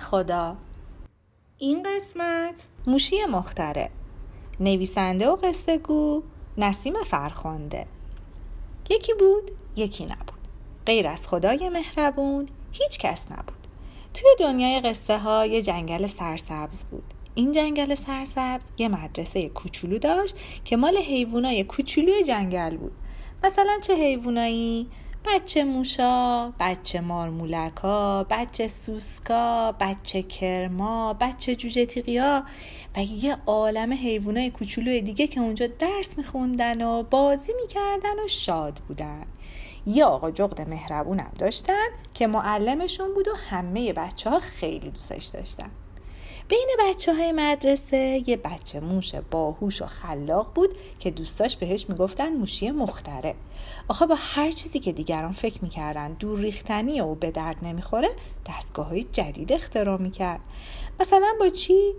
خدا. این قسمت موشی مختره. نویسنده و قصه گو نسیم فرخنده. یکی بود یکی نبود. غیر از خدای مهربون هیچ کس نبود. توی دنیای قصه ها یه جنگل سرسبز بود. این جنگل سرسبز یه مدرسه کوچولو داشت که مال حیوانای کوچولوی جنگل بود. مثلا چه حیوانایی؟ بچه موشا، بچه مارمولکا، بچه سوسکا، بچه کرما، بچه جوجه تیغیا و یه عالم حیوانای کوچولوی دیگه که اونجا درس میخوندن و بازی می‌کردن و شاد بودن. یه آقا جغد مهربونم داشتن که معلمشون بود و همه بچه ها خیلی دوستش داشتن. بین بچه های مدرسه یه بچه موش باهوش و خلاق بود که دوستاش بهش می‌گفتن موشی مختره. آخه با هر چیزی که دیگران فکر می‌کردن دور ریختنی و به درد نمی‌خوره دستگاه های جدید اختراع می‌کرد. مثلا با چی؟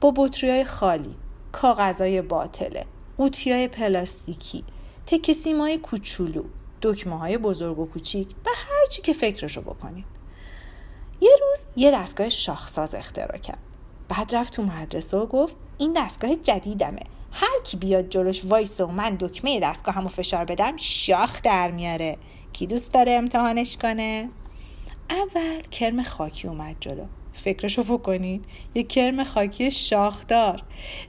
با بطری خالی کاغذهای باطله قوطی های پلاستیکی تکه سیمای کوچولو دکمه های بزرگ و کوچیک و هر چی که فکرشو بکنیم. یه روز یه دستگاه شاخساز اختراع کرد. بعد رفت تو مدرسه و گفت این دستگاه جدیدمه. هر کی بیاد جلوش وایس و من دکمه دستگاه همو فشار بدم شاخ در میاره. کی دوست داره امتحانش کنه؟ اول کرم خاکی اومد جلو. فکرشو بکنین یه کرم خاکی شاخدار.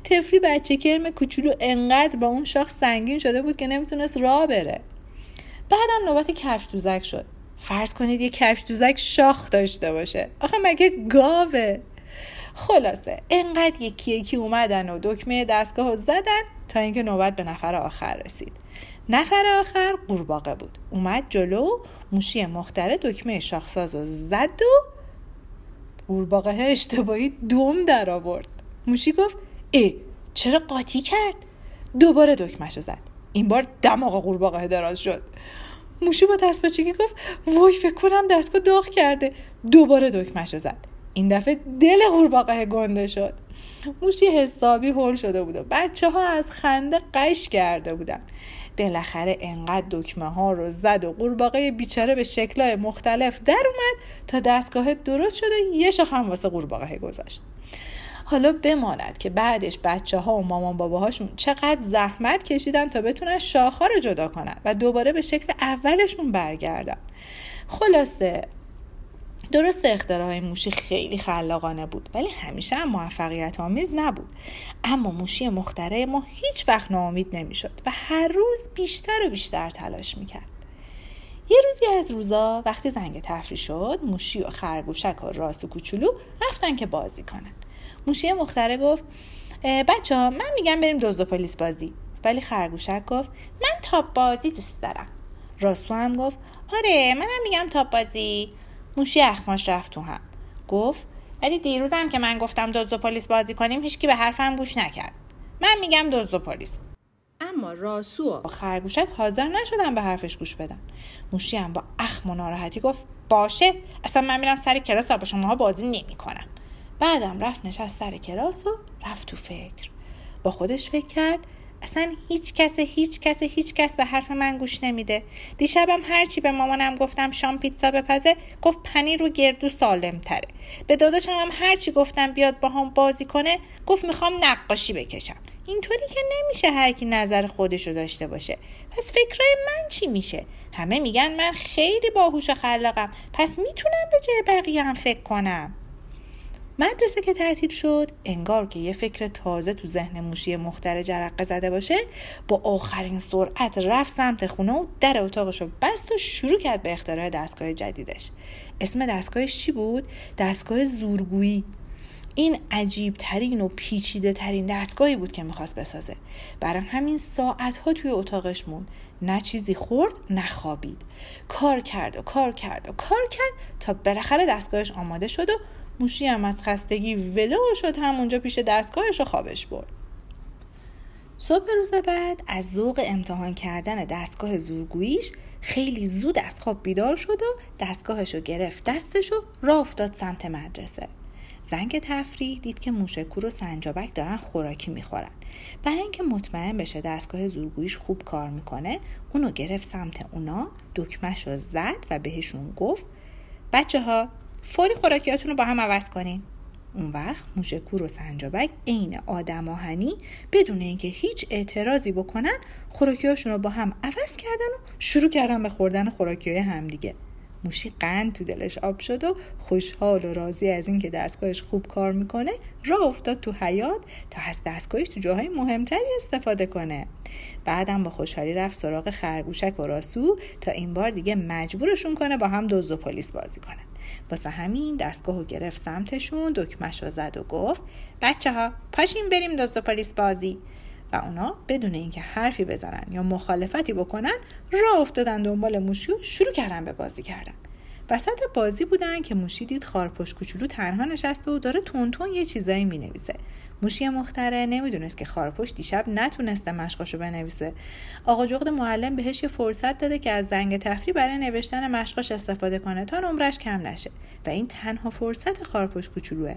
تفری بچه کرم کوچولو انقدر با اون شاخ سنگین شده بود که نمی‌تونست راه بره. بعدم نوبت کفش دوزک شد. فرض کنید یه کفش دوزک شاخ داشته باشه. آخه مگه گاوه؟ خلاصه انقدر یکی یکی اومدن و دکمه دستگاه زدن تا اینکه نوبت به نفر آخر رسید. نفر آخر قورباغه بود. اومد جلو موشی مختره دکمه شاخساز و زد و قورباغه اشتباهی دوم در آورد. موشی گفت ای چرا قاطی کرد؟ دوباره دکمهشو زد. این بار دماغ قورباغه دراز شد. موشی با دست گفت وای فکر کنم دستگاه داغ کرده. دوباره دکمهشو زد. این دفعه دل قورباغه گنده شد. موشی حسابی هول شده بود و بچه ها از خنده قش کرده بودن. بالاخره انقدر دکمه ها رو زد و قورباغه بیچاره به شکلهای مختلف در اومد تا دستگاه درست شده یه شاخ هم واسه قورباغه گذاشت. حالا بماند که بعدش بچه ها و مامان باباهاشون چقدر زحمت کشیدن تا بتونن شاخها رو جدا کنن و دوباره به شکل اولشون برگردن. خلاصه درست اختراع موشی خیلی خلاقانه بود ولی همیشه هم موفقیت آمیز نبود. اما موشی مختره ما هیچ وقت ناامید نمی‌شد و هر روز بیشتر و بیشتر تلاش می‌کرد. یه روزی از روزا وقتی زنگ تفریح شد موشی و خرگوشک و راست و کوچولو رفتن که بازی کنن. موشی مختره گفت بچه ها من میگم بریم دزد و پلیس بازی. ولی خرگوشک گفت من تاپ بازی دوست دارم. راستو هم گفت آره منم میگم تاپ بازی. موشی اخماش رفت تو هم. گفت ولی دیروزم که من گفتم دزد و پلیس بازی کنیم هیچکی به حرفم گوش نکرد. من میگم دزد و پلیس. اما راسو و خرگوشک حاضر نشدن به حرفش گوش بدن موشی هم با اخم و ناراحتی گفت باشه اصلا من میرم سر کلاس و با شماها بازی نمی‌کنم. بعدم رفت نشست سر کلاس و رفت تو فکر. با خودش فکر کرد اصلا هیچ کس هیچ کس هیچ کس به حرف من گوش نمیده. دیشبم هرچی به مامانم گفتم شام پیتزا بپزه گفت پنیر رو گردو سالم تره به داداشم هم هرچی گفتم بیاد با هم بازی کنه گفت می‌خوام نقاشی بکشم. اینطوری که نمیشه هر کی نظر خودش رو داشته باشه. پس فکرای من چی میشه؟ همه میگن من خیلی باهوش و خلاقم. پس می‌تونم به جای بقیه هم فکر کنم؟ مدرسه که تعطیل شد انگار که یه فکر تازه تو ذهن موشی مختر جرقه زده باشه با آخرین سرعت رفت سمت خونه و در اتاقش رو بست و شروع کرد به اختراع دستگاه جدیدش. اسم دستگاهش چی بود؟ دستگاه زورگویی. این عجیب ترین و پیچیده ترین دستگاهی بود که می‌خواست بسازه. برای همین ساعت ها توی اتاقش موند. نه چیزی خورد نه خوابید. کار کرد و کار کرد و کار کرد تا بالاخره دستگاهش آماده شد و موشی هم از خستگی ولو شد همونجا پیش دستگاهش و خوابش برد. صبح روز بعد از ذوق امتحان کردن دستگاه زورگوییش خیلی زود از خواب بیدار شد و دستگاهش رو گرفت. دستش و راه افتاد سمت مدرسه. زنگ تفریح دید که موشکور و سنجابک دارن خوراکی می‌خورن. برای اینکه مطمئن بشه دستگاه زورگوییش خوب کار می‌کنه اونو گرفت سمت اونا دکمش رو زد و بهشون گفت بچه ها فوری خوراکیاتون رو با هم عوض کنین. اون وقت موشکور و سنجابک عین آدم آهنی بدون اینکه هیچ اعتراضی بکنن خوراکیاشون رو با هم عوض کردن و شروع کردن به خوردن خوراکی های همدیگه. موشی قند تو دلش آب شد و خوشحال و راضی از اینکه دستگاهش خوب کار می‌کنه راه افتاد تو حیات تا از دستگاهش تو جاهای مهمتری استفاده کنه. بعدم با خوشحالی رفت سراغ خرگوشک و راسو تا این بار دیگه مجبورشون کنه با هم دوز و پلیس بازی کنن. واسه همین دستگاه رو گرفت سمتشون دکمش رو زد و گفت بچه ها پاشین بریم دوز و پلیس بازی. و اونا بدون اینکه حرفی بزنن یا مخالفتی بکنن راه افتادن دنبال موشی و شروع کردن به بازی کردن. وسط بازی بودن که موشی دید خارپشت کوچولو تنها نشسته و داره تون یه چیزایی می‌نویسه. موشی مختره نمی‌دونست که خارپشت دیشب نتونسته مشقاشو بنویسه. آقا جغد معلم بهش یه فرصت داده که از زنگ تفریح برای نوشتن مشقاش استفاده کنه تا نمرش کم نشه. و این تنها فرصت خارپشت کوچولوه.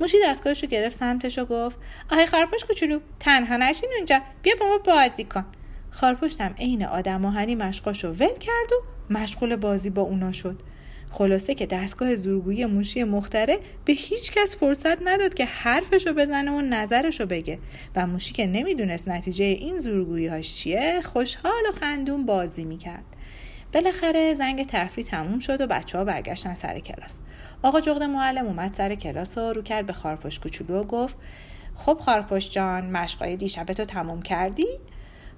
موشی دستگاهش رو گرفت سمتش و گفت آهای خارپشت کوچولو تنها نشین اونجا بیا با ما بازی کن. خارپشتم عین آدم آهنی مشقاش رو ول کرد و مشغول بازی با اونا شد. خلاصه که دستگاه زورگویی موشی مختره به هیچ کس فرصت نداد که حرفشو بزنه و نظرشو بگه. و موشی که نمی‌دونست نتیجه این زورگویی هاش چیه خوشحال و خندون بازی می‌کرد. بالاخره زنگ تفریح تموم شد و بچه ها برگشتن سر کلاس. آقا جغد معلم اومد سر کلاس و رو کرد به خارپشت کوچولو و گفت خب خارپشت جان مشقای دیشبتو تموم کردی؟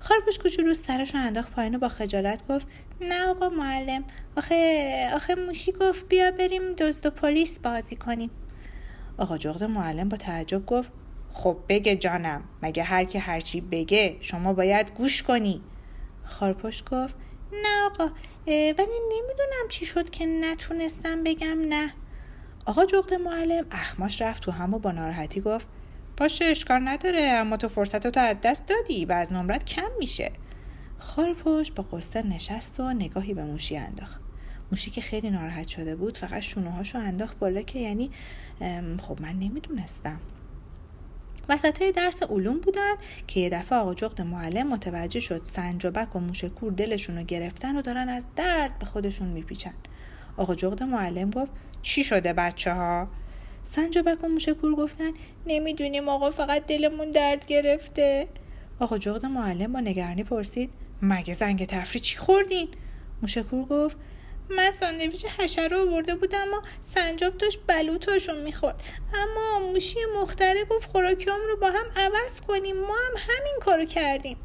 خارپوش کوچولو سرش رو انداخت پایین و با خجالت گفت نه آقا معلم آخه آخه موشی گفت بیا بریم دزد و پلیس بازی کنیم. آقا جغد معلم با تعجب گفت خب بگه جانم مگه هر که هرچی بگه شما باید گوش کنی. خارپوش گفت نه آقا ولی نمی‌دونم چی شد که نتونستم بگم نه. آقا جغد معلم اخماش رفت تو هم و با ناراحتی گفت باشه اشکال نداره اما تو فرصت تو از دست دادی و از نمرت کم میشه. خارپشت با قصه نشست و نگاهی به موشی انداخت. موشی که خیلی ناراحت شده بود فقط شونه هاشو انداخت بالا که یعنی خب من نمی‌دونستم. وسط های درس علوم بودن که یه دفعه آقا جغد معلم متوجه شد سنجابک و موشکور دلشون رو گرفتن و دارن از درد به خودشون میپیچن. آقا جغد معلم گفت چی شده بچه ها؟ سنجابک و موشکور گفتن نمی‌دونیم آقا فقط دلمون درد گرفته. آقا جغد معلم با نگرانی پرسید مگه زنگ تفریح چی خوردین؟ موشکور گفت من ساندویچ حشره آورده بودم و سنجاب داشت بلوتاشون می‌خورد. اما موشی مختره گفت خوراکیام رو با هم عوض کنیم ما هم همین کارو کردیم.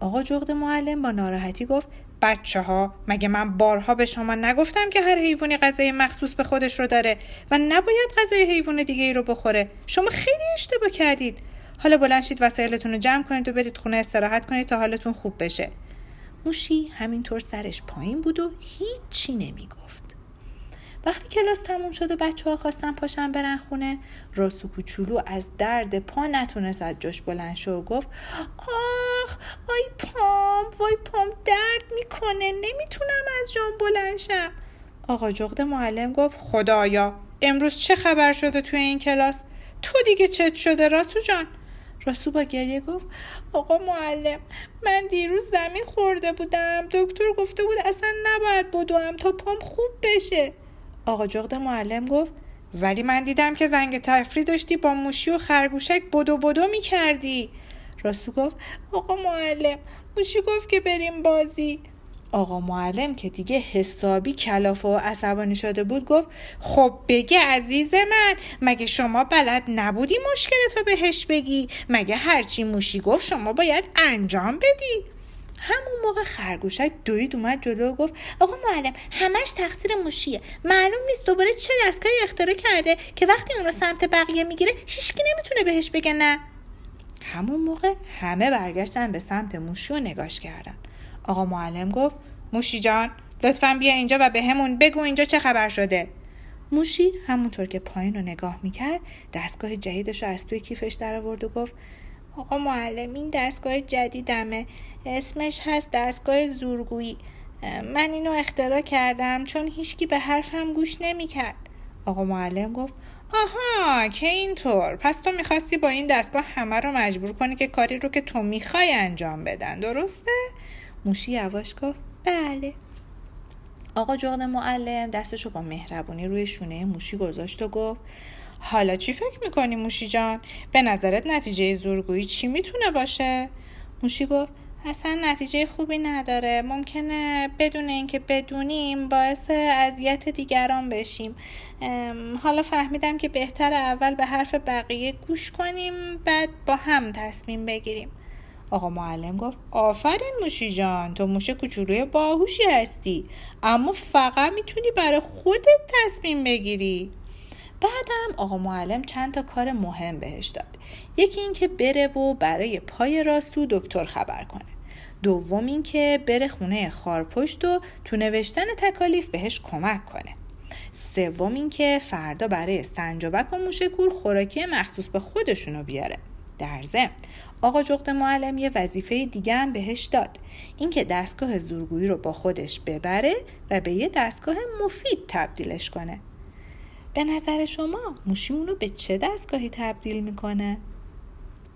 آقا جغد معلم با ناراحتی گفت بچه ها مگه من بارها به شما نگفتم که هر حیوانی غذای مخصوص به خودش رو داره و نباید غذای حیوان دیگه ای رو بخوره؟ شما خیلی اشتباه کردید. حالا بلند شید وسایلتون رو جمع کنید و برید خونه استراحت کنید تا حالتون خوب بشه. موشی همینطور سرش پایین بود و هیچی نمی‌گفت. وقتی کلاس تموم شد و بچه ها خواستن پاشن برن خونه راسو کوچولو از درد پا نتونست از جاش بلند شد و گفت آخ آی پام وای پام درد می‌کنه نمی‌تونم از جام بلند شم. آقا جغد معلم گفت خدایا امروز چه خبر شده توی این کلاس؟ تو دیگه چت شده راسو جان. راسو با گریه گفت آقا معلم من دیروز زمین خورده بودم. دکتر گفته بود اصلا نباید بدوم تا پام خوب بشه. آقا جغد معلم گفت ولی من دیدم که زنگ تفری داشتی با موشی و خرگوشک بدو بدو می کردی راسو گفت آقا معلم موشی گفت که بریم بازی. آقا معلم که دیگه حسابی کلافه و عصبانی شده بود گفت خب بگه عزیز من مگه شما بلد نبودی مشکلتو بهش بگی؟ مگه هرچی موشی گفت شما باید انجام بدی؟ همون موقع خرگوشک دوید اومد جلو و گفت آقا معلم همش تقصیر موشیه. معلوم نیست دوباره چه دستگاهی اختراع کرده که وقتی اون رو سمت بقیه می‌گیره هیچکی نمی‌تونه بهش بگه نه. همون موقع همه برگشتن به سمت موشی و نگاش کردن. آقا معلم گفت موشی جان لطفا بیا اینجا و به همون بگو اینجا چه خبر شده. موشی همونطور که پایین رو نگاه می‌کرد دستگاه جدیدش رو از توی کیفش در آورد و گفت آقا معلم این دستگاه جدیدمه. اسمش هست دستگاه زورگویی. من اینو اختراع کردم چون هیچکی به حرفم گوش نمی‌کرد. آقا معلم گفت آها که اینطور. پس تو می‌خواستی با این دستگاه همه رو مجبور کنی که کاری رو که تو می‌خوای انجام بدن. درسته؟ موشی یواش گفت بله. آقا جغد معلم دستشو با مهربونی روی شونه موشی گذاشت و گفت حالا چی فکر می‌کنی موشی جان؟ به نظرت نتیجه زورگویی چی می‌تونه باشه؟ موشی گفت اصلا نتیجه خوبی نداره. ممکنه بدون اینکه بدونیم باعث اذیت دیگران بشیم. حالا فهمیدم که بهتر اول به حرف بقیه گوش کنیم بعد با هم تصمیم بگیریم. آقا معلم گفت آفرین موشی جان تو موش کوچولوی باهوشی هستی اما فقط می‌تونی برای خودت تصمیم بگیری. بعدم آقا معلم چند تا کار مهم بهش داد. یکی اینکه بره و برای پای راستو دکتر خبر کنه. دوم اینکه بره خونه خارپشت و تو نوشتن تکالیف بهش کمک کنه. سوم اینکه فردا برای سنجابک و موشکور خوراکی مخصوص به خودشونو بیاره. در ضمن آقا جغد معلم یه وظیفه دیگه هم بهش داد. اینکه دستگاه زورگویی رو با خودش ببره و به یه دستگاه مفید تبدیلش کنه. به نظر شما موشیمون رو به چه دستگاهی تبدیل می‌کنه؟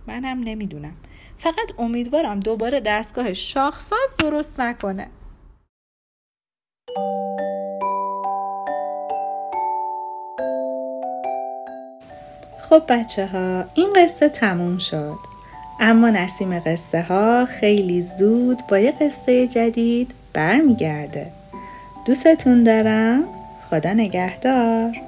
منم نمی‌دونم. فقط امیدوارم دوباره دستگاه شاخساز درست نکنه. خب بچه ها این قصه تموم شد. اما نسیم قصه ها خیلی زود با یه قصه جدید برمیگرده. دوستتون دارم. خدا نگهدار.